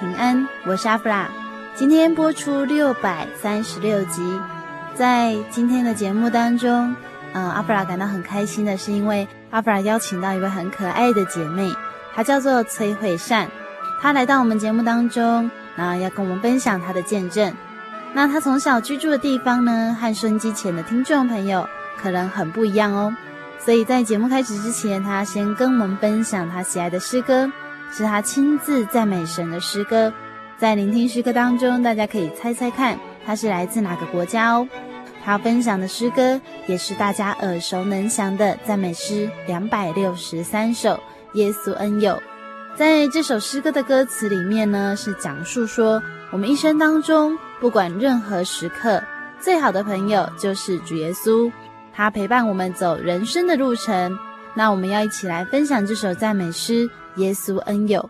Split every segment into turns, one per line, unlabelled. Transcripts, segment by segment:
平安，我是阿弗拉。今天播出六百三十六集，在今天的节目当中，嗯，阿弗拉感到很开心的是，因为阿弗拉邀请到一位很可爱的姐妹，她叫做崔慧善，她来到我们节目当中，那要跟我们分享她的见证。那她从小居住的地方呢，和收音机前的听众朋友可能很不一样哦，所以在节目开始之前，她先跟我们分享她喜爱的诗歌。是他亲自赞美神的诗歌，在聆听诗歌当中，大家可以猜猜看，他是来自哪个国家哦？他分享的诗歌也是大家耳熟能详的赞美诗两百六十三首《耶稣恩友》。在这首诗歌的歌词里面呢，是讲述说，我们一生当中不管任何时刻，最好的朋友就是主耶稣，他陪伴我们走人生的路程。那我们要一起来分享这首赞美诗。耶稣恩友。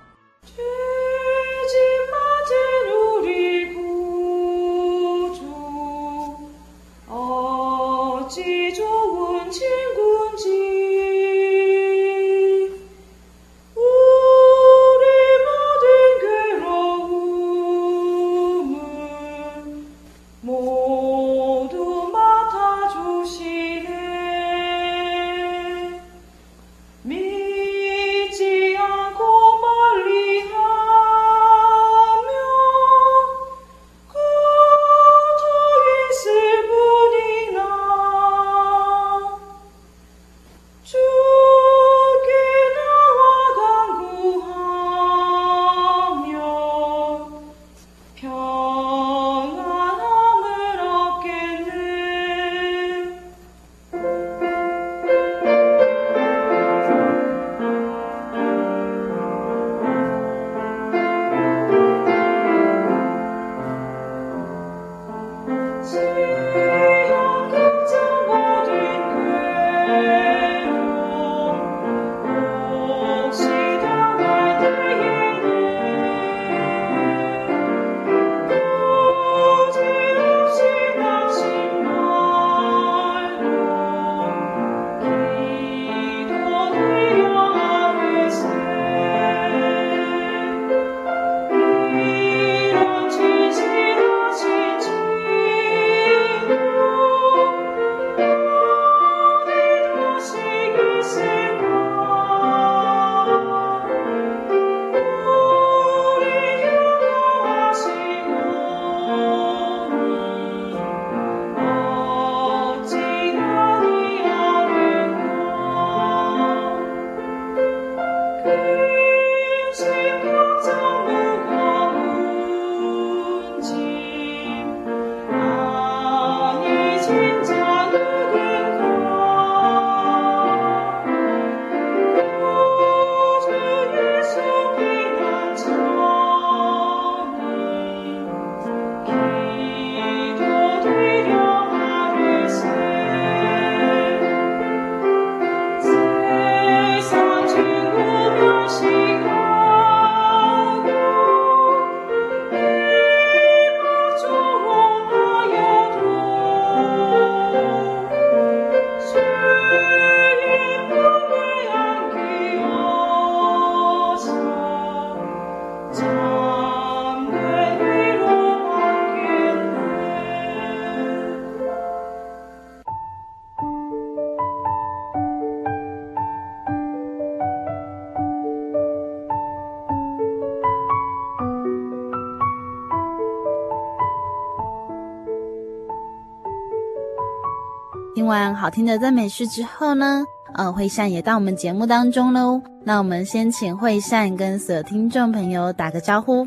完好听的赞美诗之后呢，呃，惠善也到我们节目当中喽。那我们先请惠善跟所有听众朋友打个招呼。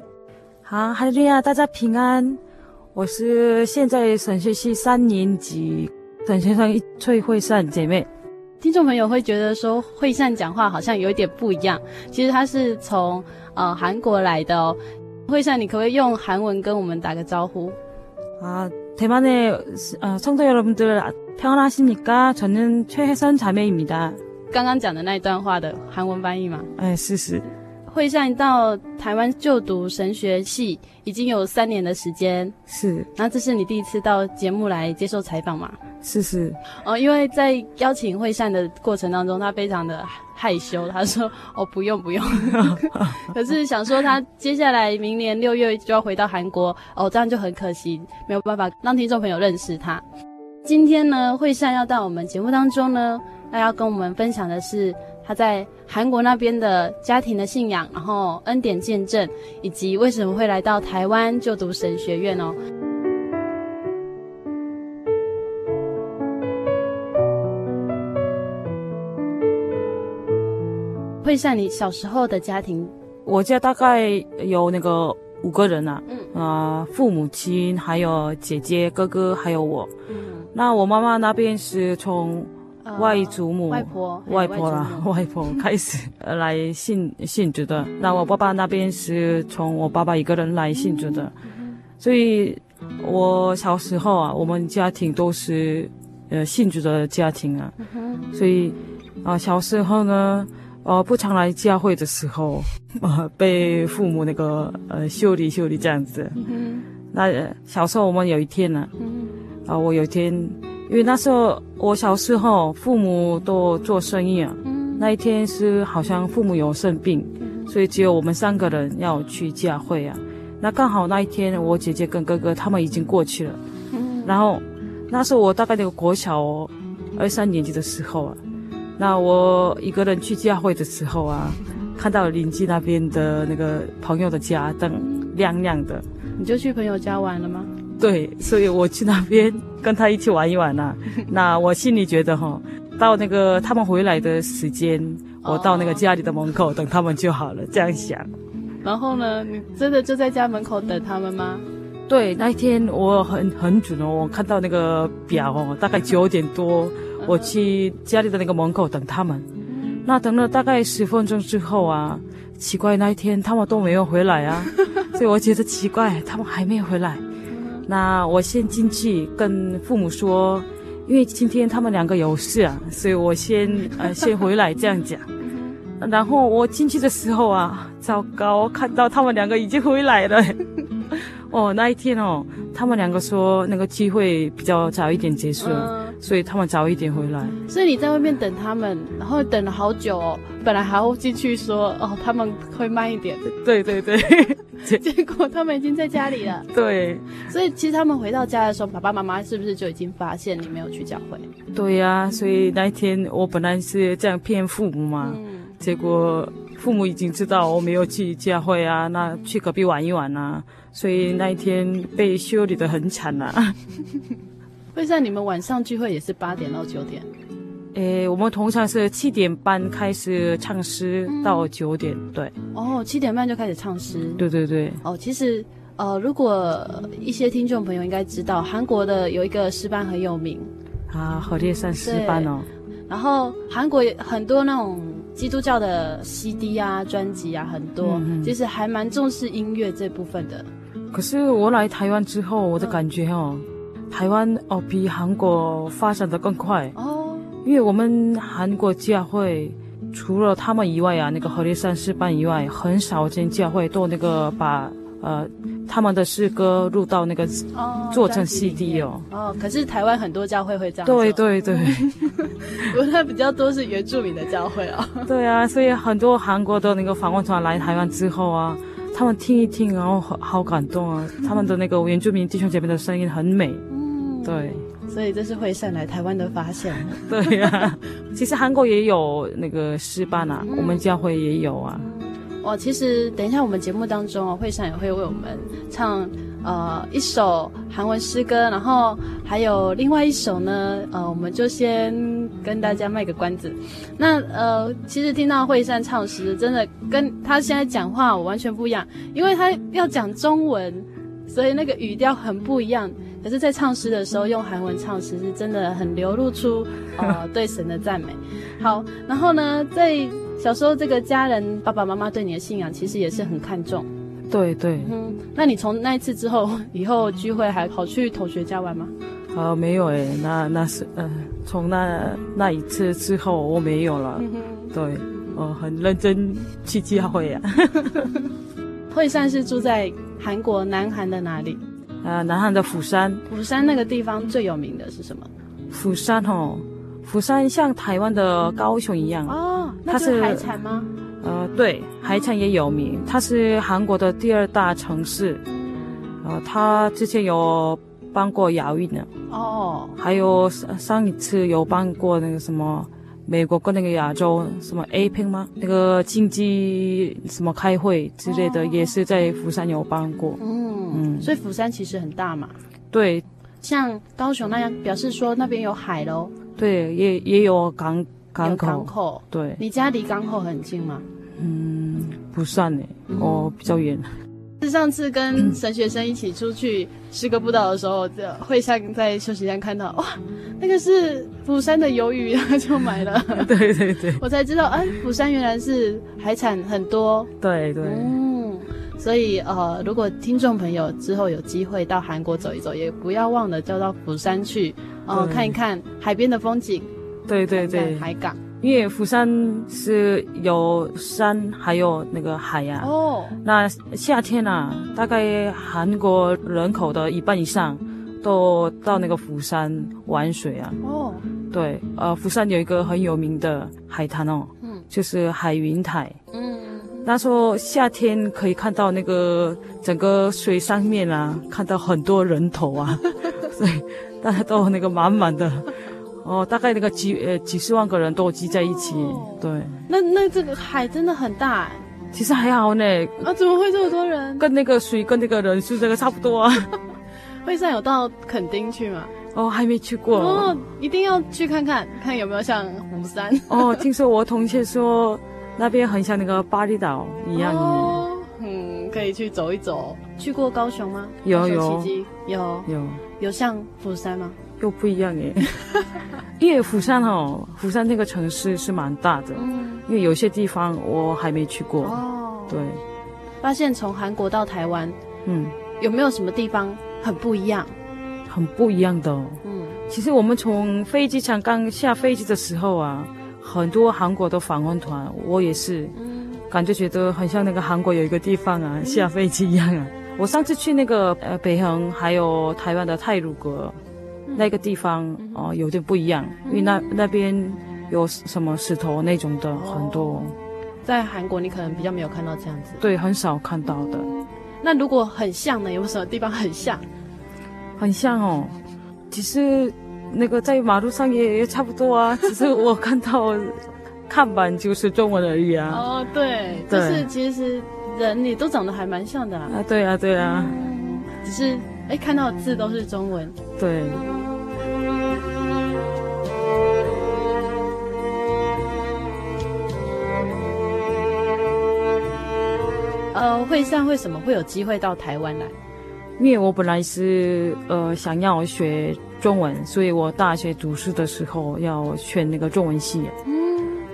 好，哈利路亚，大家平安。我是现在神学系三年级神学生崔慧善姐妹。
听众朋友会觉得说惠善讲话好像有一点不一样，其实她是从呃韩国来的哦。惠善，你可不可以用韩文跟我们打个招呼？
啊， 대만의어성도여러분들평안하십니까저는최혜선자매입니다。
刚刚讲的那一段话的韩文翻译吗？
哎，是是。
慧善到台湾就读神学系已经有三年的时间，
是。
那这是你第一次到节目来接受采访吗？
是是。
哦，因为在邀请惠善的过程当中，他非常的害羞，他说：“哦，不用不用。”可是想说他接下来明年六月就要回到韩国，哦，这样就很可惜，没有办法让听众朋友认识他。今天呢，惠善要到我们节目当中呢，他要跟我们分享的是。他在韩国那边的家庭的信仰，然后恩典见证，以及为什么会来到台湾就读神学院哦。会像，你小时候的家庭，
我家大概有那个五个人啊，嗯啊、呃，父母亲，还有姐姐、哥哥，还有我。嗯，那我妈妈那边是从。外祖母、
外婆、
外婆啦，外婆开始 来信信主的。那我爸爸那边是从我爸爸一个人来信主的，所以我小时候啊，我们家庭都是呃信主的家庭啊。所以啊、呃，小时候呢，呃，不常来教会的时候，呃，被父母那个呃修理修理这样子。那小时候我们有一天呢，啊、呃，我有一天。因为那时候我小时候，父母都做生意啊。嗯、那一天是好像父母有生病，嗯、所以只有我们三个人要去教会啊。那刚好那一天，我姐姐跟哥哥他们已经过去了。嗯、然后那时候我大概那个国小二三年级的时候啊，那我一个人去教会的时候啊，看到邻居那边的那个朋友的家灯亮亮的，
你就去朋友家玩了吗？
对，所以我去那边跟他一起玩一玩呐、啊。那我心里觉得哈，到那个他们回来的时间，我到那个家里的门口等他们就好了，这样想。
然后呢，你真的就在家门口等他们吗？
对，那一天我很很准哦，我看到那个表哦，大概九点多，我去家里的那个门口等他们。那等了大概十分钟之后啊，奇怪，那一天他们都没有回来啊，所以我觉得奇怪，他们还没有回来。那我先进去跟父母说，因为今天他们两个有事啊，所以我先呃先回来这样讲。然后我进去的时候啊，糟糕，看到他们两个已经回来了。哦，那一天哦，他们两个说那个聚会比较早一点结束，嗯、所以他们早一点回来。
所以你在外面等他们，然后等了好久哦。本来还要进去说哦，他们会慢一点。
对对 对，
结果他们已经在家里了。
对，
所以其实他们回到家的时候，爸爸妈妈是不是就已经发现你没有去教会？
对呀、啊，所以那一天我本来是这样骗父母嘛，嗯、结果父母已经知道我没有去教会啊，那去隔壁玩一玩啊。所以那一天被修理的很惨呐、啊。
为什么你们晚上聚会也是八点到九点？
诶，我们通常是七点半开始唱诗到九点，对。
哦，七点半就开始唱诗。
对对对。
哦，其实呃，如果一些听众朋友应该知道，韩国的有一个诗班很有名
啊，好烈山诗班哦。
然后韩国很多那种。基督教的 CD 啊、专辑啊很多，其实还蛮重视音乐这部分的。
可是我来台湾之后，我的感觉哦，嗯、台湾哦比韩国发展的更快哦。因为我们韩国教会除了他们以外啊，那个何烈山诗班以外，很少间教会都那个把。呃，他们的诗歌录到那个做成 CD 哦。
哦，可是台湾很多教会会这样。
对对对，
不过 比较多是原住民的教会哦。
对啊，所以很多韩国的那个访问团来台湾之后啊，他们听一听，然后好感动啊。他们的那个原住民弟兄姐妹的声音很美。嗯，对。
所以这是惠善来台湾的发现。
对呀、啊，其实韩国也有那个诗班啊，嗯、我们教会也有啊。
哦，其实等一下我们节目当中哦，惠善也会为我们唱呃一首韩文诗歌，然后还有另外一首呢，呃，我们就先跟大家卖个关子。那呃，其实听到惠善唱诗，真的跟他现在讲话我完全不一样，因为他要讲中文，所以那个语调很不一样。可是，在唱诗的时候用韩文唱诗，是真的很流露出呃 对神的赞美。好，然后呢，在小时候，这个家人爸爸妈妈对你的信仰其实也是很看重。
对对。
嗯，那你从那一次之后，以后聚会还跑去同学家玩吗？
呃，没有哎，那那是呃，从那那一次之后我没有了。嗯。对，我很认真去教会啊。
慧珊是住在韩国南韩的哪里？
呃，南韩的釜山。
釜山那个地方最有名的是什么？
釜山哦。釜山像台湾的高雄一样
哦，那是海产吗？
呃，对，海产也有名。它是韩国的第二大城市，呃，它之前有办过亚运呢。哦，还有上上一次有办过那个什么美国跟那个亚洲什么 APEC 吗？那个经济什么开会之类的，也是在釜山有办过。
嗯嗯，所以釜山其实很大嘛。
对，
像高雄那样，表示说那边有海喽。
对，也也有港港口。
港口，
对。
你家离港口很近吗？
嗯，不算呢，哦，比较远。
是上次跟神学生一起出去诗歌步道的时候，就慧珊在休息站看到，哇，那个是釜山的鱿鱼，然后就买了。
对 对对。
我才知道，哎，釜山原来是海产很多。
对对。
嗯，所以呃，如果听众朋友之后有机会到韩国走一走，也不要忘了就到釜山去。呃，看一看海边的风景，
对对对，
海港。
因为釜山是有山，还有那个海呀。哦，那夏天啊，大概韩国人口的一半以上都到那个釜山玩水啊。哦，对，呃，釜山有一个很有名的海滩哦，嗯，就是海云台。嗯，那时候夏天可以看到那个整个水上面啊，看到很多人头啊，所以。大家都那个满满的，哦，大概那个几呃几十万个人都挤在一起，哦、对。
那那这个海真的很大，
其实还好呢。
啊，怎么会这么多人？
跟那个水跟那个人数这个差不多啊。
慧珊有到垦丁去吗？
哦，还没去过。
哦，一定要去看看，看有没有像釜山。
哦，听说我同学说那边很像那个巴厘岛一样。
哦，嗯，可以去走一走。去过高雄吗？
有有
有有。有像釜山吗？
又不一样耶，因为釜山哦，釜山那个城市是蛮大的，嗯，因为有些地方我还没去过。哦，对，
发现从韩国到台湾，嗯，有没有什么地方很不一样？
很不一样的哦，嗯，其实我们从飞机场刚下飞机的时候啊，很多韩国的访问团，我也是，嗯，感觉觉得很像那个韩国有一个地方啊，嗯，下飞机一样啊。我上次去那个呃北横，还有台湾的泰鲁阁，嗯、那个地方哦、呃、有点不一样，嗯、因为那那边有什么石头那种的很多。
在韩国你可能比较没有看到这样子。
对，很少看到的。
那如果很像呢？有什么地方很像？
很像哦，其实那个在马路上也也差不多啊，只是我看到看板就是中文而已啊。
哦，对，对就是其实。人也都长得还蛮像的啊！
啊，对啊，对啊，
嗯、只是哎，看到的字都是中文。
对。
呃，会上为什么会有机会到台湾来？
因为我本来是呃想要学中文，所以我大学读书的时候要选那个中文系。嗯。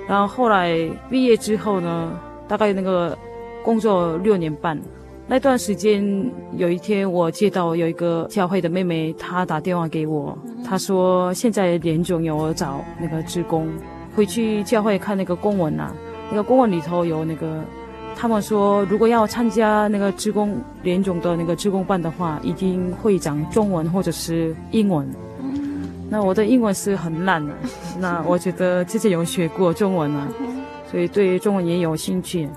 然后后来毕业之后呢，大概那个。工作六年半，那段时间有一天我接到有一个教会的妹妹，她打电话给我，她说现在联总有找那个职工，回去教会看那个公文啊，那个公文里头有那个，他们说如果要参加那个职工联总的那个职工办的话，一定会讲中文或者是英文。那我的英文是很烂的，那我觉得之前有学过中文啊，所以对中文也有兴趣。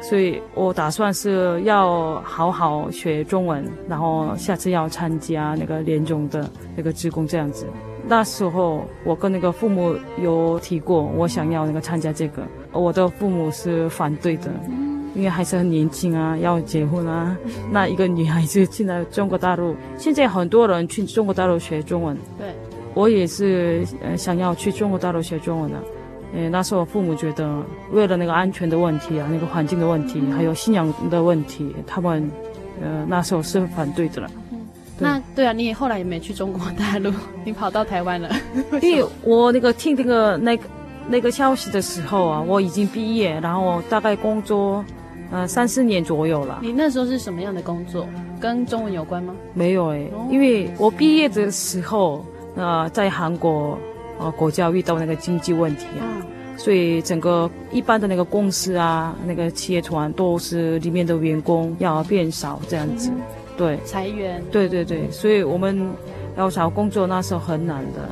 所以我打算是要好好学中文，然后下次要参加那个联总的那个职工这样子。那时候我跟那个父母有提过，我想要那个参加这个，我的父母是反对的。因为还是很年轻啊，要结婚啊。那一个女孩子进来中国大陆，现在很多人去中国大陆学中文。
对，
我也是呃想要去中国大陆学中文的。呃，那时候父母觉得，为了那个安全的问题啊，那个环境的问题，还有信仰的问题，他们呃那时候是反对的了。
那对啊，你也后来也没去中国大陆，你跑到台湾了。
因为我那个听那个那个那个消息的时候啊，我已经毕业，然后大概工作呃三四年左右了。
你那时候是什么样的工作？跟中文有关吗？
没有哎，因为我毕业的时候，呃，在韩国呃国家遇到那个经济问题啊，所以整个一般的那个公司啊，那个企业团都是里面的员工要变少这样子。对，
裁员。
对对对，所以我们要找工作那时候很难的，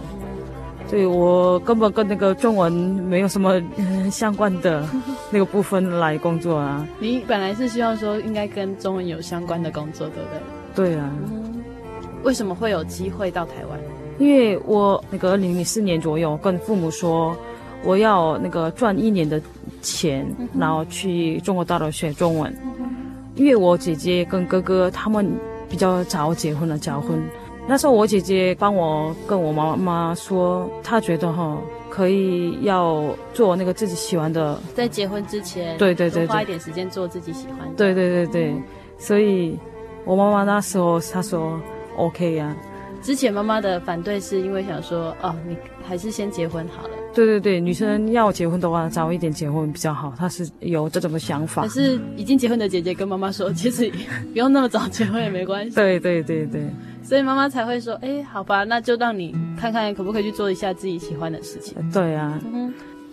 所以我根本跟那个中文没有什么相关的那个部分来工作啊。
你本来是希望说应该跟中文有相关的工作，对不对？
对啊。
嗯，为什么会有机会到台湾？
因为我那个二零零四年左右跟父母说，我要那个赚一年的钱，然后去中国大陆学中文。因为我姐姐跟哥哥他们比较早结婚了，结婚那时候我姐姐帮我跟我妈妈说，她觉得哈可以要做那个自己喜欢的，
在结婚之前，
对对对，
花一点时间做自己喜欢的，
对对对对，所以我妈妈那时候她说 OK 呀。
之前妈妈的反对是因为想说，哦，你还是先结婚好了。
对对对，女生要结婚的话，早一点结婚比较好。她是有这种的想法。
可是已经结婚的姐姐跟妈妈说，其实不用那么早结婚也没关系。
对对对对，
所以妈妈才会说，哎，好吧，那就让你看看可不可以去做一下自己喜欢的事情。
对啊。嗯。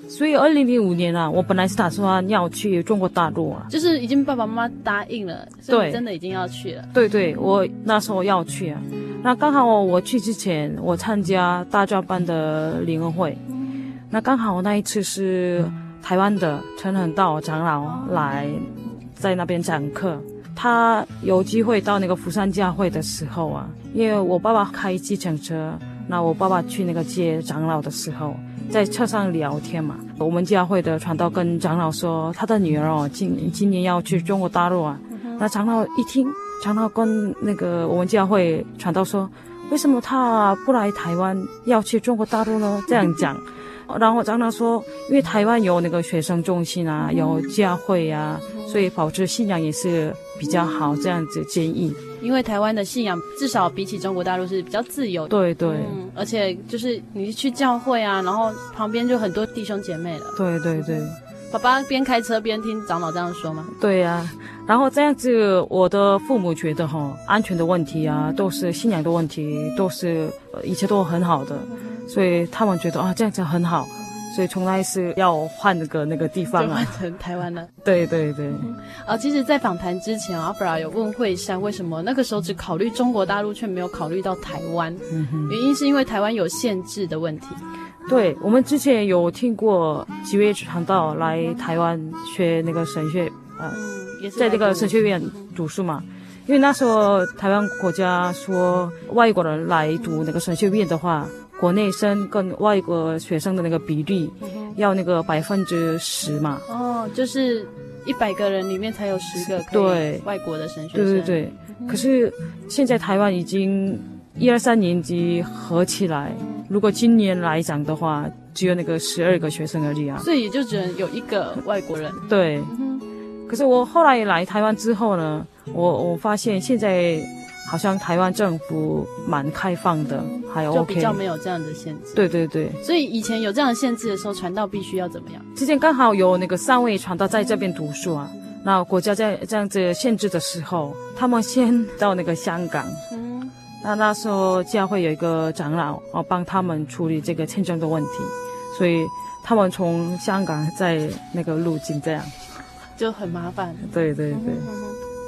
所以二零零五年啊，我本来是打算要去中国大陆啊，
就是已经爸爸妈妈答应了，所以真的已经要去了。
对对，我那时候要去啊。那刚好我去之前，我参加大专班的联欢会。那刚好那一次是台湾的陈恒道长老来在那边讲课，他有机会到那个福山教会的时候啊，因为我爸爸开计程车，那我爸爸去那个接长老的时候，在车上聊天嘛。我们教会的传道跟长老说，他的女儿哦，今今年要去中国大陆啊。那长老一听。长老跟那个我们教会传道说，为什么他不来台湾，要去中国大陆呢？这样讲，然后长老说，因为台湾有那个学生中心啊，有教会啊，所以保持信仰也是比较好。这样子建议，
因为台湾的信仰至少比起中国大陆是比较自由的。
对对，
嗯，而且就是你去教会啊，然后旁边就很多弟兄姐妹了。
对对对。
爸爸边开车边听长老这样说吗？
对呀、啊，然后这样子，我的父母觉得哈，安全的问题啊，都是信仰的问题，都是一切都很好的，所以他们觉得啊，这样子很好，所以从来是要换那个那个地方啊，
换成台湾了。
对对对。
啊，其实，在访谈之前，阿布拉有问惠山，为什么那个时候只考虑中国大陆，却没有考虑到台湾？原因是因为台湾有限制的问题。
对，我们之前有听过几位传道来台湾学那个神学，呃，在这个神学院读书嘛。因为那时候台湾国家说，外国人来读那个神学院的话，国内生跟外国学生的那个比例要那个百分之十嘛。
哦，就是一百个人里面才有十个对外国的神学生。
对对对。可是现在台湾已经一二三年级合起来。如果今年来讲的话，只有那个十二个学生而已啊，
所以也就只能有一个外国人。
对，可是我后来来台湾之后呢，我我发现现在好像台湾政府蛮开放的，还 OK，
就比较没有这样的限制。
对对对。
所以以前有这样的限制的时候，传道必须要怎么样？
之前刚好有那个三位传道在这边读书啊，那国家在这样子限制的时候，他们先到那个香港。嗯那那时候教会有一个长老哦，帮他们处理这个签证的问题，所以他们从香港在那个入境这样，
就很麻烦。
对对对。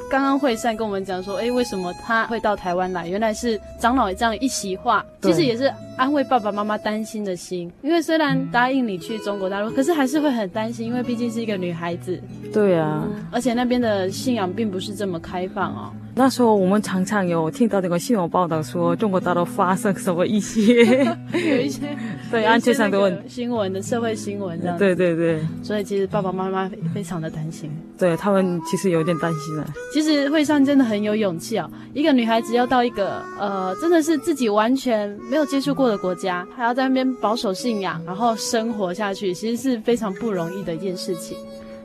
刚刚惠善跟我们讲说，哎，为什么他会到台湾来？原来是长老这样一席话，其实也是安慰爸爸妈妈担心的心。因为虽然答应你去中国大陆，可是还是会很担心，因为毕竟是一个女孩子。
对啊。
而且那边的信仰并不是这么开放哦。
那时候我们常常有听到这个新闻报道说中国大陆发生什么一些
有一些
对安全上的问题
新闻的社会新闻这样。
对对对。
所以其实爸爸妈妈非常的担心。
对他们其实有点担心了。
其实惠善真的很有勇气啊！一个女孩子要到一个呃真的是自己完全没有接触过的国家，还要在那边保守信仰，然后生活下去，其实是非常不容易的一件事情。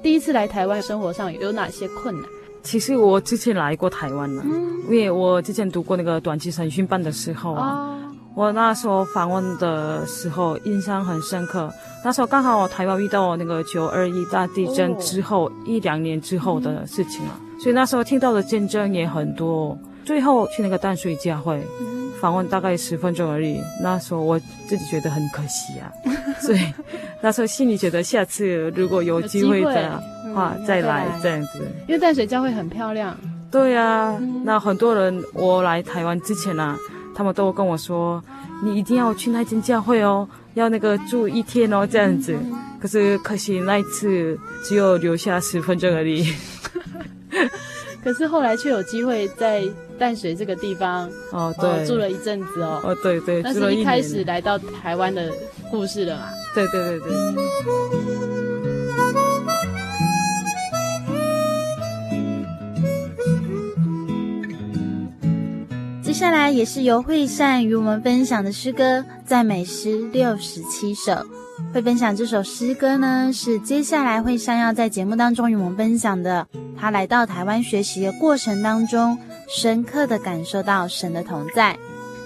第一次来台湾，生活上有哪些困难？
其实我之前来过台湾了，嗯、因为我之前读过那个短期审讯班的时候啊，哦、我那时候访问的时候印象很深刻。那时候刚好台湾遇到那个九二一大地震之后、哦、一两年之后的事情了，嗯、所以那时候听到的见证也很多。最后去那个淡水教会、嗯、访问大概十分钟而已，那时候我自己觉得很可惜啊，所以那时候心里觉得下次如果有机会的。啊，再来这样子，
因为淡水教会很漂亮。
对呀、啊，嗯、那很多人我来台湾之前啊，他们都跟我说，你一定要去那间教会哦，要那个住一天哦，这样子。嗯、可是可惜那一次只有留下十分钟而已。
可是后来却有机会在淡水这个地方
哦，对，哦、
住了一阵子哦。
哦，对对，
那是一开始来到台湾的故事了嘛？
对对对对。
接下来也是由惠善与我们分享的诗歌赞美诗六十七首。会分享这首诗歌呢，是接下来惠善要在节目当中与我们分享的。他来到台湾学习的过程当中，深刻的感受到神的同在，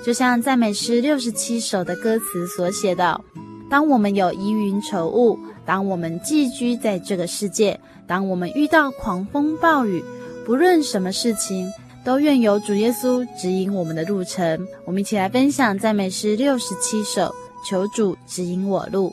就像赞美诗六十七首的歌词所写的：当我们有疑云愁雾，当我们寄居在这个世界，当我们遇到狂风暴雨，不论什么事情。都愿由主耶稣指引我们的路程。我们一起来分享赞美诗六十七首，求主指引我路。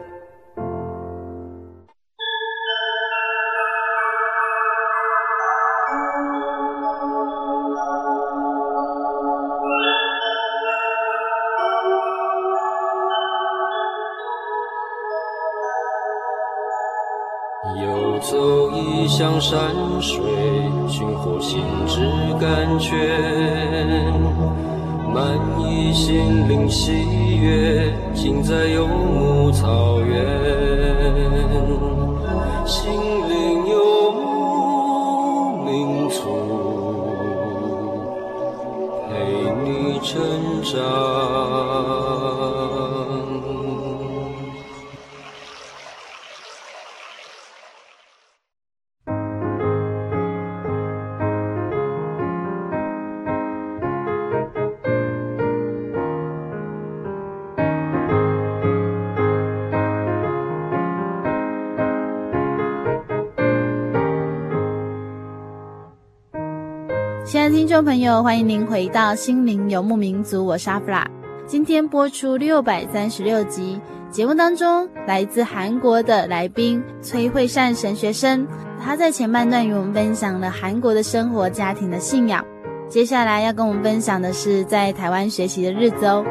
水，寻获心之甘泉，满溢心灵喜悦，尽在游牧草原。
朋友，欢迎您回到《心灵游牧民族》，我是阿弗拉。今天播出六百三十六集节目当中，来自韩国的来宾崔慧善神学生，他在前半段与我们分享了韩国的生活、家庭的信仰。接下来要跟我们分享的是在台湾学习的日子哦。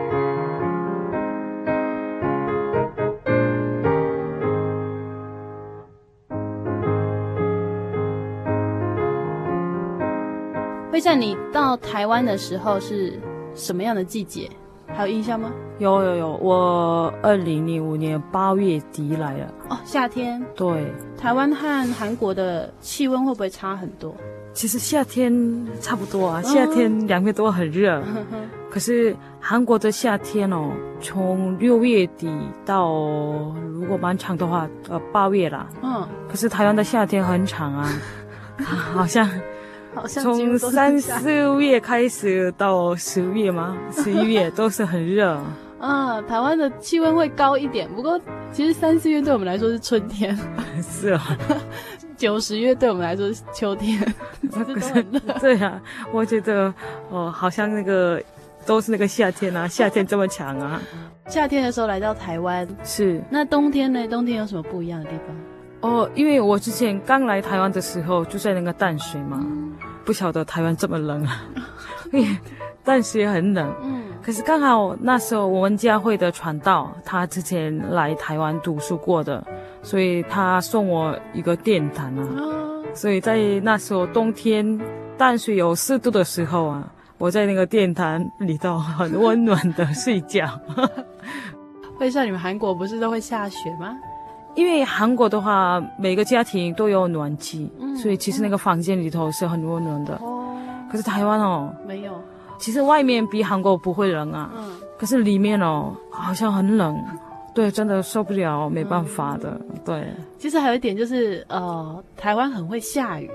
像你到台湾的时候是什么样的季节？还有印象吗？
有有有，我二零零五年八月底来了。
哦，夏天。
对。
台湾和韩国的气温会不会差很多？
其实夏天差不多啊，夏天两边都很热。哦、可是韩国的夏天哦，从六月底到如果蛮长的话，呃，八月啦。嗯。可是台湾的夏天很长啊，好像。从三四月开始到十月吗？十一月都是很热。
啊，台湾的气温会高一点，不过其实三四月对我们来说是春天。
是啊，
九十月对我们来说是秋天。可是
对啊，我觉得哦，好像那个都是那个夏天啊，夏天这么强啊。
夏天的时候来到台湾
是，那
冬天呢？冬天有什么不一样的地方？
哦，因为我之前刚来台湾的时候就在那个淡水嘛，嗯、不晓得台湾这么冷啊，淡水也很冷。嗯，可是刚好那时候我们教会的传道他之前来台湾读书过的，所以他送我一个电毯啊，哦、所以在那时候冬天淡水有四度的时候啊，我在那个电毯里头很温暖的睡觉。
会像你们韩国不是都会下雪吗？
因为韩国的话，每个家庭都有暖气，嗯、所以其实那个房间里头是很温暖的。哦，可是台湾哦，
没有。
其实外面比韩国不会冷啊，嗯，可是里面哦，好像很冷。对，真的受不了，没办法的。嗯、对。
其实还有一点就是，呃，台湾很会下雨，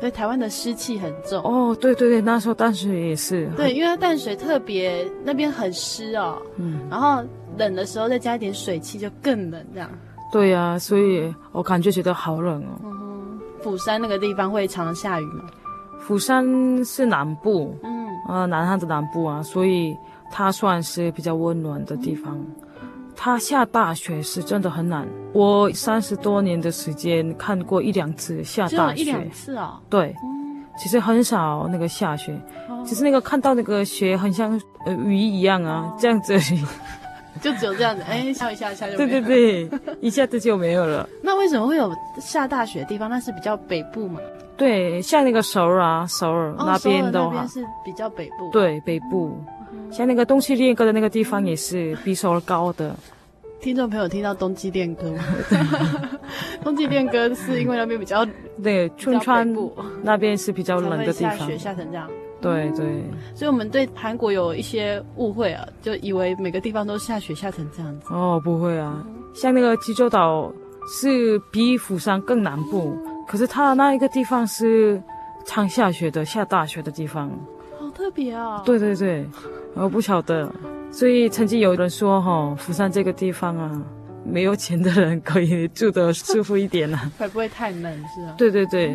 所以台湾的湿气很重。
哦，对对对，那时候淡水也是。
对，因为它淡水特别那边很湿哦，嗯，然后冷的时候再加一点水汽，就更冷这样。
对呀、啊，所以我感觉觉得好冷哦。
嗯，釜山那个地方会常常下雨吗？
釜山是南部，嗯，呃，南汉的南部啊，所以它算是比较温暖的地方。嗯、它下大雪是真的很难。我三十多年的时间看过一两次下大雪，
一两次啊？
对，嗯、其实很少那个下雪，哦、其实那个看到那个雪很像呃雨一样啊，哦、这样子。
就只有这样子，哎，笑一下，下就
对对对，一下子就没有了。
那为什么会有下大雪的地方？那是比较北部嘛？
对，像那个首尔啊，首尔那边的话，
那边是比较北部。
对，北部，像那个冬季恋歌的那个地方也是比首尔高的。
听众朋友听到冬季恋歌吗？冬季恋歌是因为那边比较
对，春川那边是比较冷的地方，
下雪下成这样。
对对，
所以我们对韩国有一些误会啊，就以为每个地方都下雪下成这样子。
哦，不会啊，像那个济州岛是比釜山更南部，可是它那一个地方是常下雪的，下大雪的地方。
好特别啊！
对对对，我不晓得，所以曾经有人说哈、哦，釜山这个地方啊，没有钱的人可以住得舒服一点啊，
会不会太冷是啊？
对对对。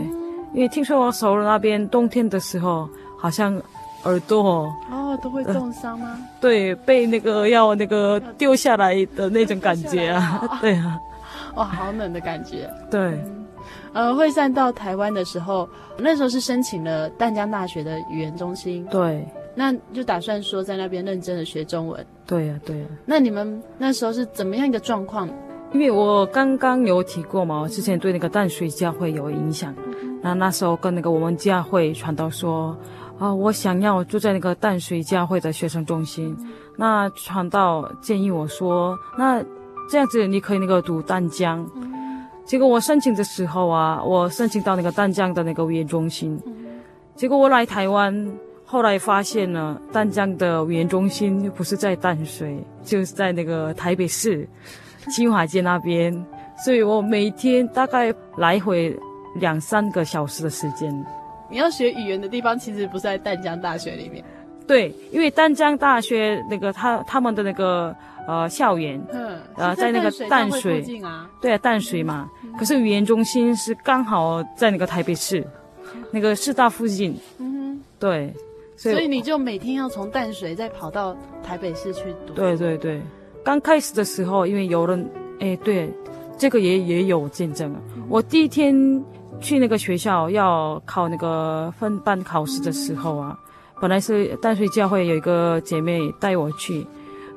因为听说我首尔那边冬天的时候，好像耳朵
哦都会重伤吗？
对，被那个要那个丢下来的那种感觉啊，对啊，
哇，好冷的感觉。
对，
嗯、呃，惠善到台湾的时候，那时候是申请了淡江大学的语言中心，
对，
那就打算说在那边认真的学中文。
对呀、啊，对呀、啊。
那你们那时候是怎么样一个状况？
因为我刚刚有提过嘛，我之前对那个淡水教会有影响，那那时候跟那个我们教会传道说，啊，我想要住在那个淡水教会的学生中心，那传道建议我说，那这样子你可以那个读淡江，结果我申请的时候啊，我申请到那个淡江的那个语言中心，结果我来台湾，后来发现了淡江的语言中心不是在淡水，就是在那个台北市。金华街那边，所以我每天大概来回两三个小时的时间。
你要学语言的地方其实不是在淡江大学里面，
对，因为淡江大学那个他他们的那个呃校园，嗯，呃在那个淡水，
淡水啊，
对啊淡水嘛。可是语言中心是刚好在那个台北市，那个师大附近，嗯哼，对，
所以，所以你就每天要从淡水再跑到台北市去读，
对对对。刚开始的时候，因为有人，哎，对，这个也也有见证啊。我第一天去那个学校要考那个分班考试的时候啊，本来是淡水教会有一个姐妹带我去，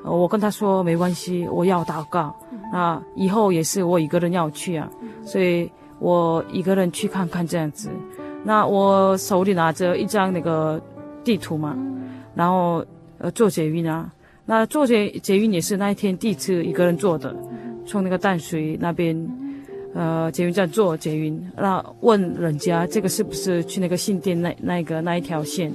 我跟她说没关系，我要祷告，那以后也是我一个人要去啊，所以我一个人去看看这样子。那我手里拿着一张那个地图嘛，然后呃坐捷运啊。那坐捷捷运也是那一天第一次一个人坐的，从那个淡水那边，呃，捷运站坐捷运，那问人家这个是不是去那个新店那那个那一条线，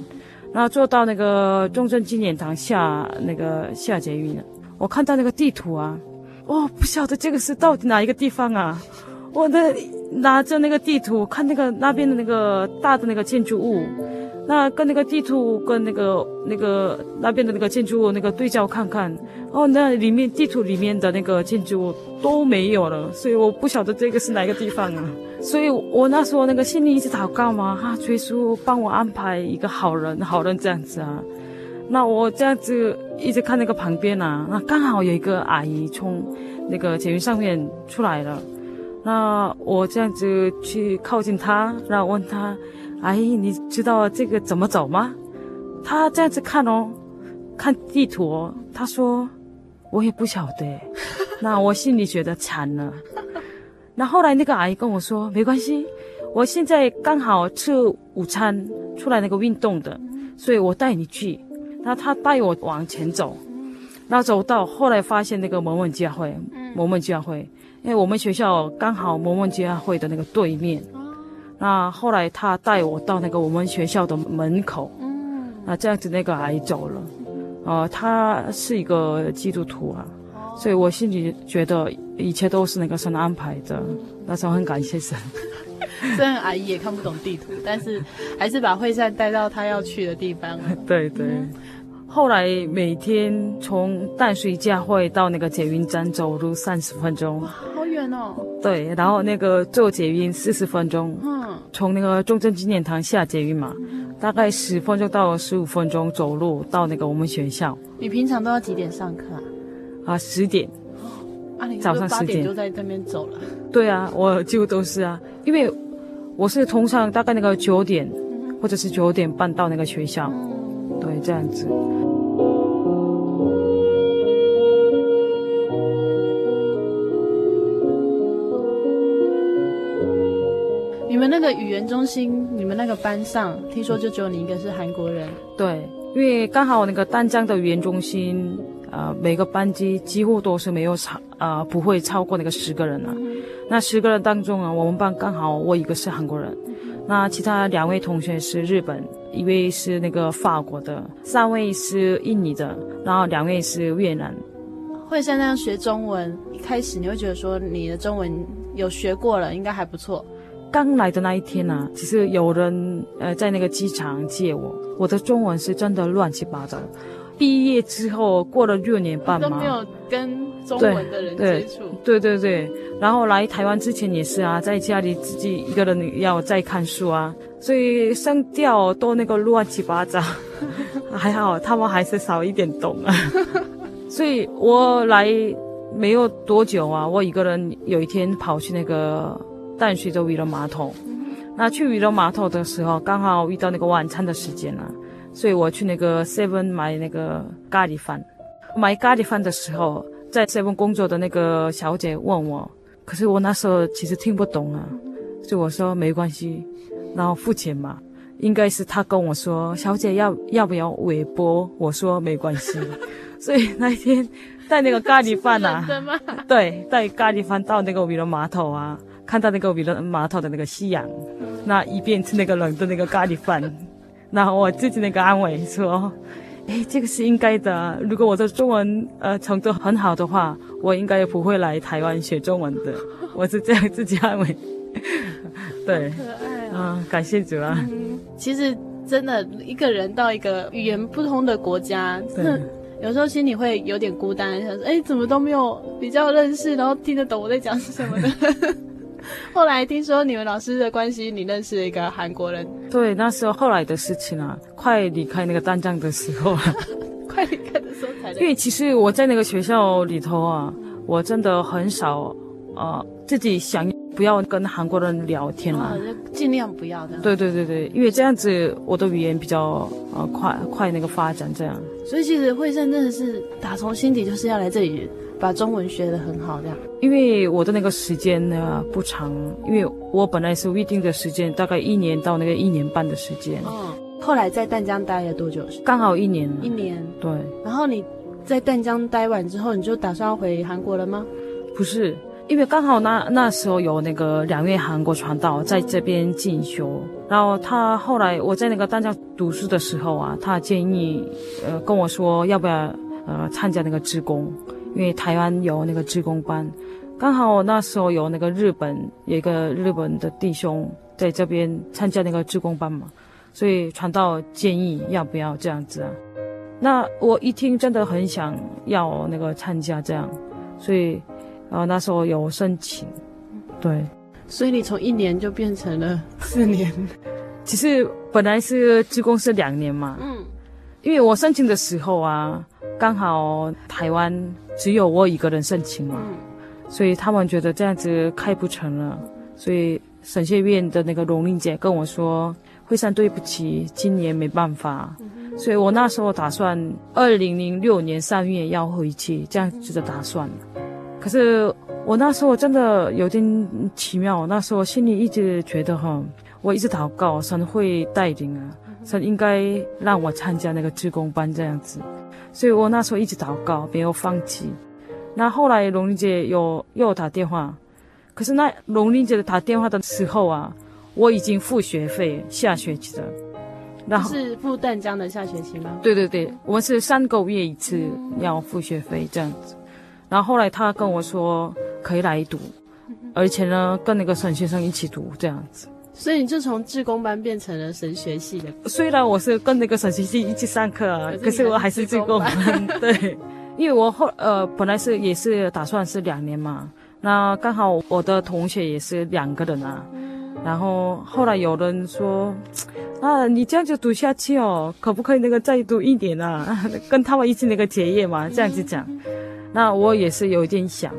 然后坐到那个中正纪念堂下那个下捷运，我看到那个地图啊，哦不晓得这个是到底哪一个地方啊，我的拿着那个地图看那个那边的那个大的那个建筑物。那跟那个地图跟那个那个那边的那个建筑物那个对照看看，哦，那里面地图里面的那个建筑物都没有了，所以我不晓得这个是哪个地方啊。所以我那时候那个心里一直祷告嘛，哈，耶稣帮我安排一个好人，好人这样子啊。那我这样子一直看那个旁边啊，那刚好有一个阿姨从那个捷运上面出来了，那我这样子去靠近她，然后问她。阿姨，你知道这个怎么走吗？他这样子看哦，看地图哦。他说，我也不晓得。那我心里觉得惨了。那后来那个阿姨跟我说，没关系，我现在刚好吃午餐，出来那个运动的，所以我带你去。那他带我往前走，那走到后来发现那个摩门教会，摩门教会，因为我们学校刚好摩门教会的那个对面。那后来他带我到那个我们学校的门口，嗯，那这样子那个阿姨走了，呃，他是一个基督徒啊，所以我心里觉得一切都是那个神安排的，那时候很感谢神。
虽然阿姨也看不懂地图，但是还是把惠善带到他要去的地方。
对对。后来每天从淡水教会到那个捷运站走路三十分钟。
好远哦，
对，然后那个坐捷运四十分钟，嗯，从那个中正纪念堂下捷运嘛，大概十分钟到十五分钟走路到那个我们学校。
你平常都要几点上课啊？
啊，十点。
啊，你
早上十点
就在这边走了？
对啊，我几乎都是啊，因为我是通常大概那个九点，或者是九点半到那个学校，对，这样子。
个语言中心，你们那个班上，听说就只有你一个是韩国人。
对，因为刚好那个丹江的语言中心，呃，每个班级几乎都是没有超，呃，不会超过那个十个人啊。嗯、那十个人当中啊，我们班刚好我一个是韩国人，那其他两位同学是日本，一位是那个法国的，三位是印尼的，然后两位是越南。
会像那样学中文，一开始你会觉得说你的中文有学过了，应该还不错。
刚来的那一天呢、啊，其实有人呃在那个机场接我，我的中文是真的乱七八糟，毕业之后过了六年半嘛，
都没有跟中文的人接触。
对对对对，然后来台湾之前也是啊，在家里自己一个人要再看书啊，所以声调都那个乱七八糟。还好他们还是少一点懂啊，所以我来没有多久啊，我一个人有一天跑去那个淡水的渔人码头，那去渔人码头的时候，刚好遇到那个晚餐的时间了。所以我去那个 Seven 买那个咖喱饭，买咖喱饭的时候，在 Seven 工作的那个小姐问我，可是我那时候其实听不懂啊，所以我说没关系，然后付钱嘛，应该是她跟我说，小姐要要不要微波？我说没关系，所以那一天带那个咖喱饭啊，对，带咖喱饭到那个渔人码头啊，看到那个渔人码头的那个夕阳，那一边吃那个冷的那个咖喱饭。然后我自己那个安慰说，哎，这个是应该的。如果我的中文呃程度很好的话，我应该也不会来台湾学中文的。我是这样自己安慰。对，
可爱啊、
嗯！感谢主啊、
嗯。其实真的一个人到一个语言不通的国家，真的有时候心里会有点孤单，想说，哎，怎么都没有比较认识，然后听得懂我在讲什么的。后来听说你们老师的关系，你认识了一个韩国人。
对，那时候后来的事情啊，快离开那个淡江的时候啊，
快离开的时候才。
因为其实我在那个学校里头啊，我真的很少啊、呃，自己想不要跟韩国人聊天啊，
尽量不要的。
对对对对，因为这样子我的语言比较呃快快那个发展这样。
所以其实惠善真的是打从心底就是要来这里。把中文学得很好，这样。
因为我的那个时间呢不长，因为我本来是预定的时间大概一年到那个一年半的时间。
嗯，后来在淡江待了多久？
刚好一年。
一年。
对。
然后你在淡江待完之后，你就打算要回韩国了吗？
不是，因为刚好那那时候有那个两位韩国传道在这边进修，然后他后来我在那个淡江读书的时候啊，他建议呃跟我说要不要呃参加那个职工。因为台湾有那个志工班，刚好那时候有那个日本有一个日本的弟兄在这边参加那个志工班嘛，所以传道建议要不要这样子啊？那我一听真的很想要那个参加这样，所以啊那时候有申请，对，
所以你从一年就变成了四年。
其实本来是志工是两年嘛，嗯，因为我申请的时候啊，刚好台湾。只有我一个人申请嘛，所以他们觉得这样子开不成了，所以神学院的那个荣玲姐跟我说：“惠山，对不起，今年没办法。”所以我那时候打算二零零六年三月要回去，这样子的打算。可是我那时候真的有点奇妙，那时候心里一直觉得哈，我一直祷告，神会带领啊，神应该让我参加那个志工班这样子。所以我那时候一直祷告，没有放弃。那后来龙玲姐有又打电话，可是那龙玲姐打电话的时候啊，我已经付学费下学期的。然后
是付淡江的下学期吗？
对对对，我们是三个月一次要付学费这样子。然后后来他跟我说可以来读，而且呢跟那个沈先生一起读这样子。
所以你就从志工班变成了神学系的。
虽然我是跟那个神学系一起上课啊，可是，我还是志工班。对，因为我后呃本来是也是打算是两年嘛，那刚好我的同学也是两个人啊，然后后来有人说，啊你这样就读下去哦，可不可以那个再读一年啊？跟他们一起那个结业嘛，这样子讲，那我也是有一点想。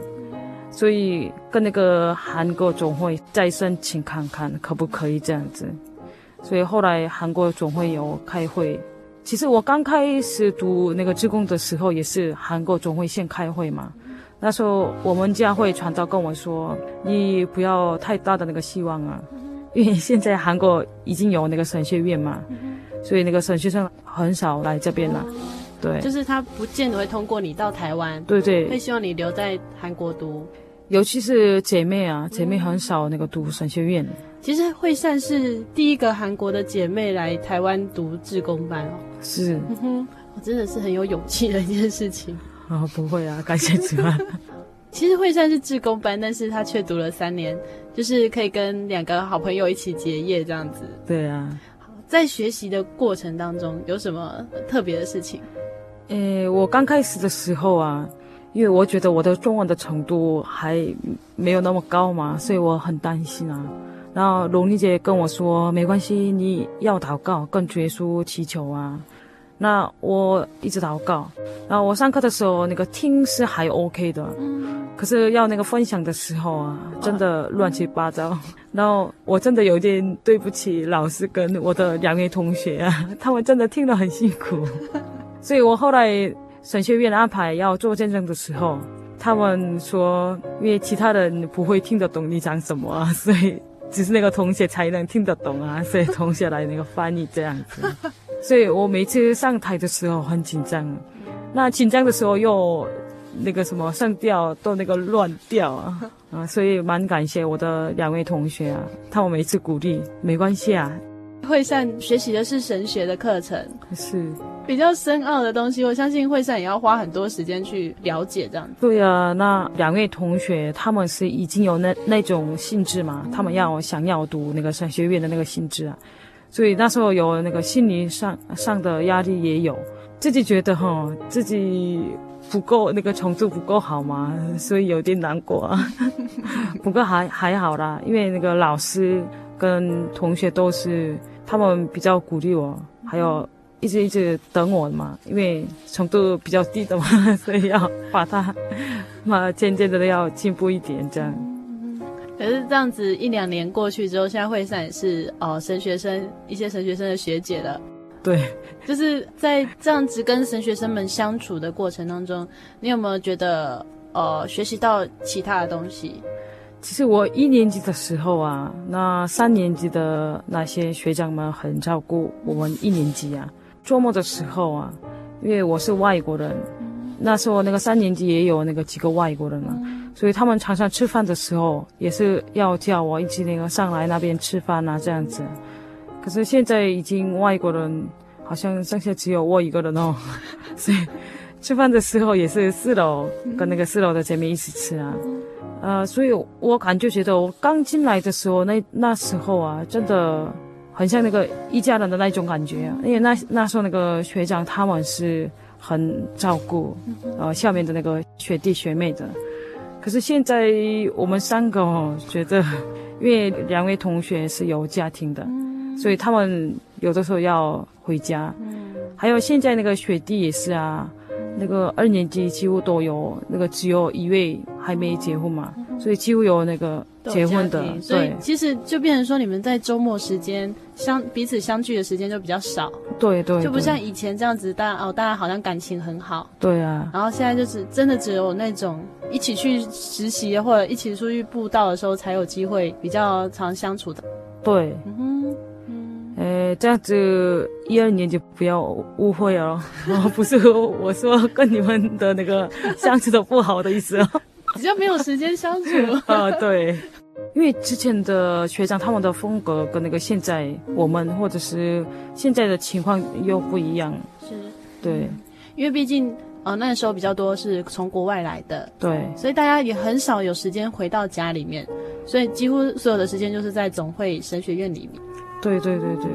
所以跟那个韩国总会再申请看看可不可以这样子，所以后来韩国总会有开会。其实我刚开始读那个志工的时候，也是韩国总会先开会嘛。那时候我们家会传道跟我说：“你不要太大的那个希望啊，因为现在韩国已经有那个神学院嘛，所以那个神学生很少来这边了。”对，
就是他不见得会通过你到台湾，
对对，
会希望你留在韩国读。
尤其是姐妹啊，姐妹很少那个读神学院。
其实惠善是第一个韩国的姐妹来台湾读志工班哦。
是，
嗯哼，我真的是很有勇气的一件事情。
哦，不会啊，感谢主啊。
其实惠善是志工班，但是她却读了三年，就是可以跟两个好朋友一起结业这样子。
对啊。
在学习的过程当中有什么特别的事情？
诶，我刚开始的时候啊，因为我觉得我的中文的程度还没有那么高嘛，所以我很担心啊。然后龙丽姐跟我说：“没关系，你要祷告，跟主耶稣祈求啊。”那我一直祷告。然后我上课的时候，那个听是还 OK 的，可是要那个分享的时候啊，真的乱七八糟。然后我真的有点对不起老师跟我的两位同学啊，他们真的听得很辛苦。所以我后来神学院安排要做见证的时候，他们说，因为其他人不会听得懂你讲什么啊，所以。只是那个同学才能听得懂啊，所以同学来那个翻译这样子。所以我每次上台的时候很紧张，那紧张的时候又那个什么上调都那个乱掉啊啊，所以蛮感谢我的两位同学啊，他们每次鼓励，没关系啊。
惠善学习的是神学的课程，
是
比较深奥的东西。我相信惠善也要花很多时间去了解这样子。
对啊，那两位同学他们是已经有那那种性质嘛，他们要想要读那个神学院的那个性质啊，所以那时候有那个心理上上的压力也有，自己觉得哈自己不够那个程度不够好嘛，所以有点难过啊。不过还还好啦，因为那个老师跟同学都是。他们比较鼓励我，还有一直一直等我嘛，因为程度比较低的嘛，所以要把它嘛渐渐的要进步一点这样。
可是这样子一两年过去之后，现在惠善也是哦神学生一些神学生的学姐了。
对，
就是在这样子跟神学生们相处的过程当中，你有没有觉得呃学习到其他的东西？
其实我一年级的时候啊，那三年级的那些学长们很照顾我们一年级啊。周末的时候啊，因为我是外国人，那时候那个三年级也有那个几个外国人啊，所以他们常常吃饭的时候也是要叫我一起那个上来那边吃饭啊这样子。可是现在已经外国人好像剩下只有我一个人哦，所以吃饭的时候也是四楼跟那个四楼的姐妹一起吃啊。呃，所以我感觉觉得我刚进来的时候，那那时候啊，真的很像那个一家人的那种感觉啊。因为那那时候那个学长他们是很照顾呃下面的那个学弟学妹的。可是现在我们三个哦，觉得因为两位同学是有家庭的，所以他们有的时候要回家。还有现在那个学弟也是啊。那个二年级几乎都有，那个只有一位还没结婚嘛，所以几乎有那个结婚的。对，
所以其实就变成说，你们在周末时间相彼此相聚的时间就比较少。
对对，
就不像以前这样子，大家哦，大家好像感情很好。
对啊。
然后现在就是真的只有那种一起去实习或者一起出去步道的时候，才有机会比较常相处的。
对。嗯哼。呃，这样子一二年就不要误会哦，哦，不是我说跟你们的那个相处的不好的意思哦，
比较没有时间相处。
啊，对，因为之前的学长他们的风格跟那个现在我们或者是现在的情况又不一样，
是，
对，
因为毕竟呃那时候比较多是从国外来的，
对，
所以大家也很少有时间回到家里面，所以几乎所有的时间就是在总会神学院里面。
对对对对。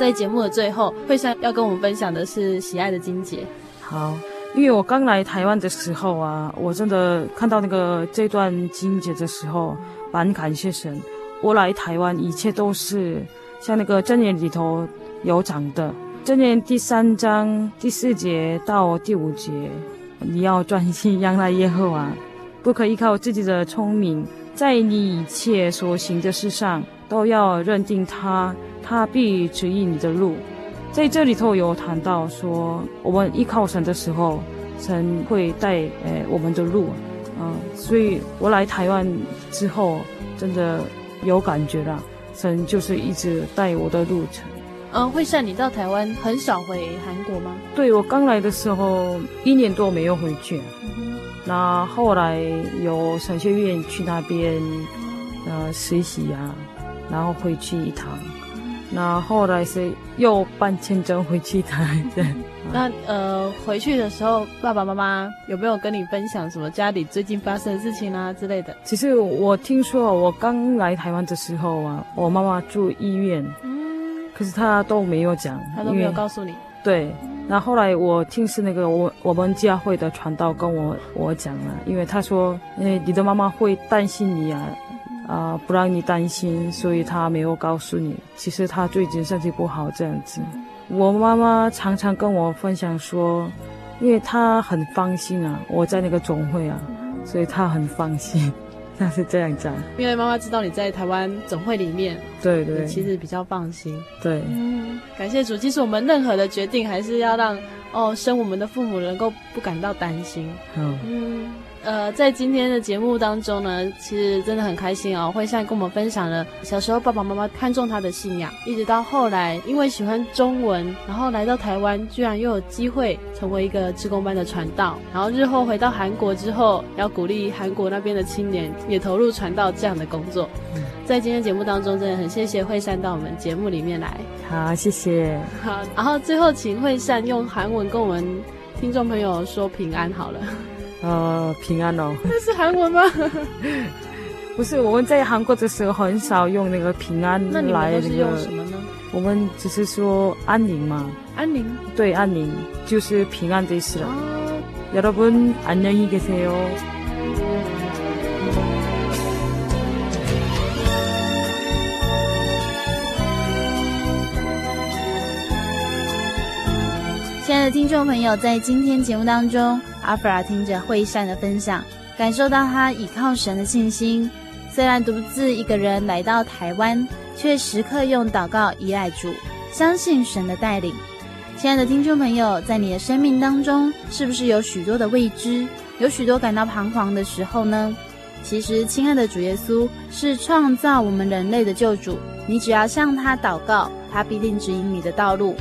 在节目的最后，惠善要跟我们分享的是喜爱的金姐。
好，因为我刚来台湾的时候啊，我真的看到那个这段金姐的时候，蛮感谢神。我来台湾，一切都是像那个箴言里头有讲的，正言第三章第四节到第五节。你要专心仰赖耶和华，不可依靠自己的聪明，在你一切所行的事上都要认定他，他必指引你的路。在这里头有谈到说，我们依靠神的时候，神会带诶我们的路，啊，所以我来台湾之后，真的有感觉了，神就是一直带我的路程。
嗯，惠善，你到台湾很少回韩国吗？
对，我刚来的时候一年多没有回去，嗯、那后来有神学院去那边呃实习啊，然后回去一趟，那后来是又办签证回去台，对。
那呃，回去的时候，爸爸妈妈有没有跟你分享什么家里最近发生的事情啊之类的？
其实我听说，我刚来台湾的时候啊，我妈妈住医院，嗯，可是她都没有讲，
她都没有告诉你。
对，那后来我听是那个我我们教会的传道跟我我讲了，因为他说，因为你的妈妈会担心你啊。啊、呃，不让你担心，所以他没有告诉你。其实他最近身体不好，这样子。我妈妈常常跟我分享说，因为她很放心啊，我在那个总会啊，所以她很放心。她是这样讲，
因为妈妈知道你在台湾总会里面，
对对，
其实比较放心。
对，
嗯，感谢主。其实我们任何的决定，还是要让哦生我们的父母能够不感到担心。
嗯。
嗯呃，在今天的节目当中呢，其实真的很开心哦。慧善跟我们分享了小时候爸爸妈妈看重他的信仰，一直到后来因为喜欢中文，然后来到台湾，居然又有机会成为一个志工班的传道，然后日后回到韩国之后，要鼓励韩国那边的青年也投入传道这样的工作。在今天节目当中，真的很谢谢慧善到我们节目里面来。
好，谢谢。
好，然后最后请慧善用韩文跟我们听众朋友说平安好了。
呃，平安哦。
那是韩文吗？
不是，我们在韩国的时候很少用那个平安来、那个。
那你们都是用什么呢？
我们只是说安宁嘛。
安宁。
对，安宁就是平安的意思了。여러분안녕히계세요。
亲爱的听众朋友，在今天节目当中。 阿弗拉听着惠善的分享，感受到他倚靠神的信心。虽然独自一个人来到台湾，却时刻用祷告依赖主，相信神的带领。亲爱的听众朋友，在你的生命当中，是不是有许多的未知，有许多感到彷徨的时候呢？其实，亲爱的主耶稣是创造我们人类的救主，你只要向他祷告，他必定指引你的道路。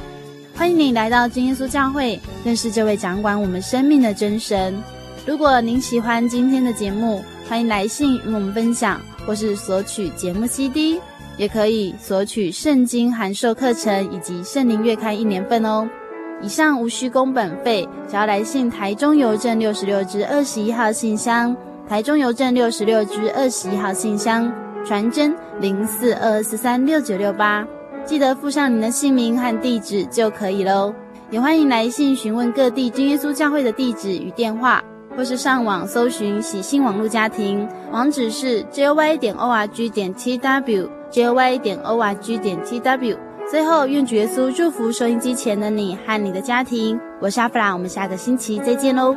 欢迎你来到真耶稣教会，认识这位掌管我们生命的真神。如果您喜欢今天的节目，欢迎来信与我们分享，或是索取节目 CD，也可以索取圣经函授课程以及圣灵月刊一年份哦。以上无需工本费，只要来信台中邮政六十六支二十一号信箱，台中邮政六十六支二十一号信箱，传真零四二四三六九六八。记得附上您的姓名和地址就可以喽。也欢迎来信询问各地真耶稣教会的地址与电话，或是上网搜寻喜信网络家庭，网址是 jy 点 org 点 tw jy 点 org 点 tw。最后，愿主耶稣祝福收音机前的你和你的家庭。我是阿弗拉，我们下个星期再
见喽。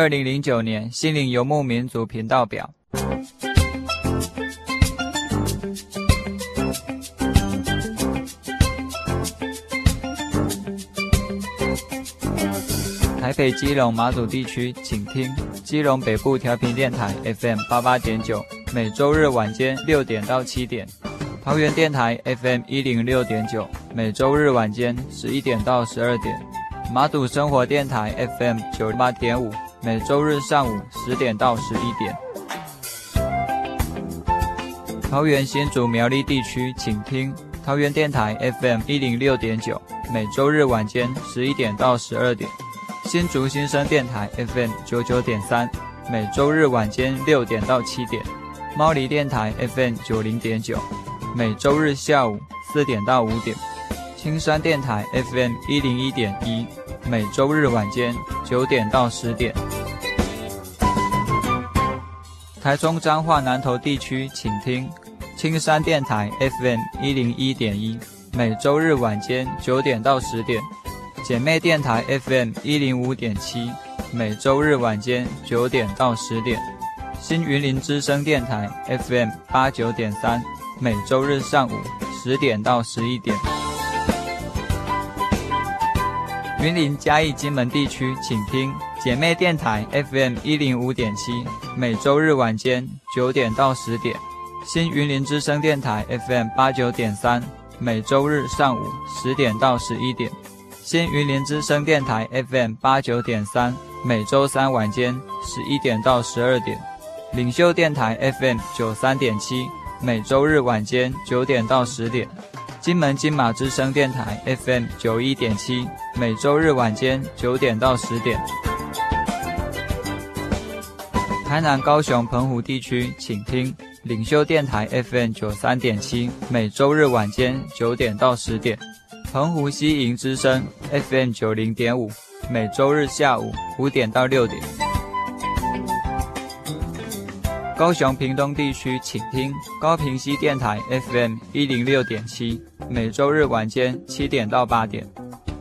二零零九年心灵游牧民族频道表。台北、基隆、马祖地区，请听基隆北部调频电台 FM 八八点九，每周日晚间六点到七点；桃园电台 FM 一零六点九，每周日晚间十一点到十二点；马祖生活电台 FM 九八点五，每周日上午十点到十一点。桃园新竹苗栗地区，请听桃园电台 FM 一零六点九，每周日晚间十一点到十二点。新竹新生电台 FM 九九点三，每周日晚间六点到七点；猫狸电台 FM 九零点九，每周日下午四点到五点；青山电台 FM 一零一点一，每周日晚间九点到十点。台中彰化南投地区，请听青山电台 FM 一零一点一，每周日晚间九点到十点。姐妹电台 FM 一零五点七，每周日晚间九点到十点；新云林之声电台 FM 八九点三，每周日上午十点到十一点。云林嘉义金门地区，请听姐妹电台 FM 一零五点七，每周日晚间九点到十点；新云林之声电台 FM 八九点三，每周日上午十点到十一点。新云林之声电台 FM 八九点三，每周三晚间十一点到十二点；领袖电台 FM 九三点七，每周日晚间九点到十点；金门金马之声电台 FM 九一点七，每周日晚间九点到十点。台南、高雄、澎湖地区，请听领袖电台 FM 九三点七，每周日晚间九点到十点。澎湖西营之声 FM 九零点五，每周日下午五点到六点。高雄屏东地区，请听高屏西电台 FM 一零六点七，每周日晚间七点到八点。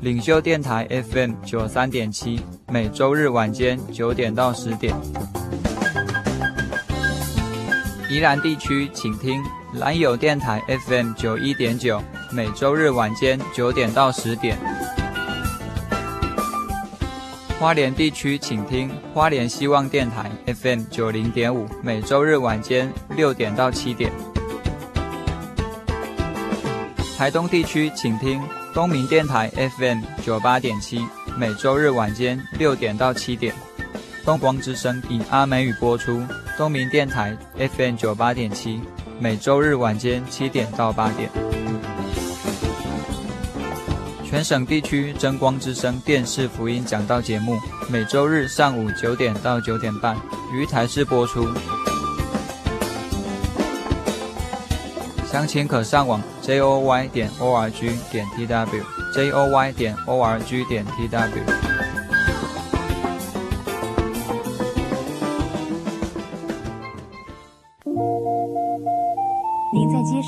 领袖电台 FM 九三点七，每周日晚间九点到十点。宜兰地区，请听兰友电台 FM 九一点九。每周日晚间九点到十点，花莲地区请听花莲希望电台 FM 九零点五，每周日晚间六点到七点。台东地区请听东明电台 FM 九八点七，每周日晚间六点到七点。东光之声以阿美语播出，东明电台 FM 九八点七，每周日晚间七点到八点。全省地区真光之声电视福音讲道节目，每周日上午九点到九点半于台视播出。详情可上网 joy 点 org 点 tw joy 点 org 点 tw。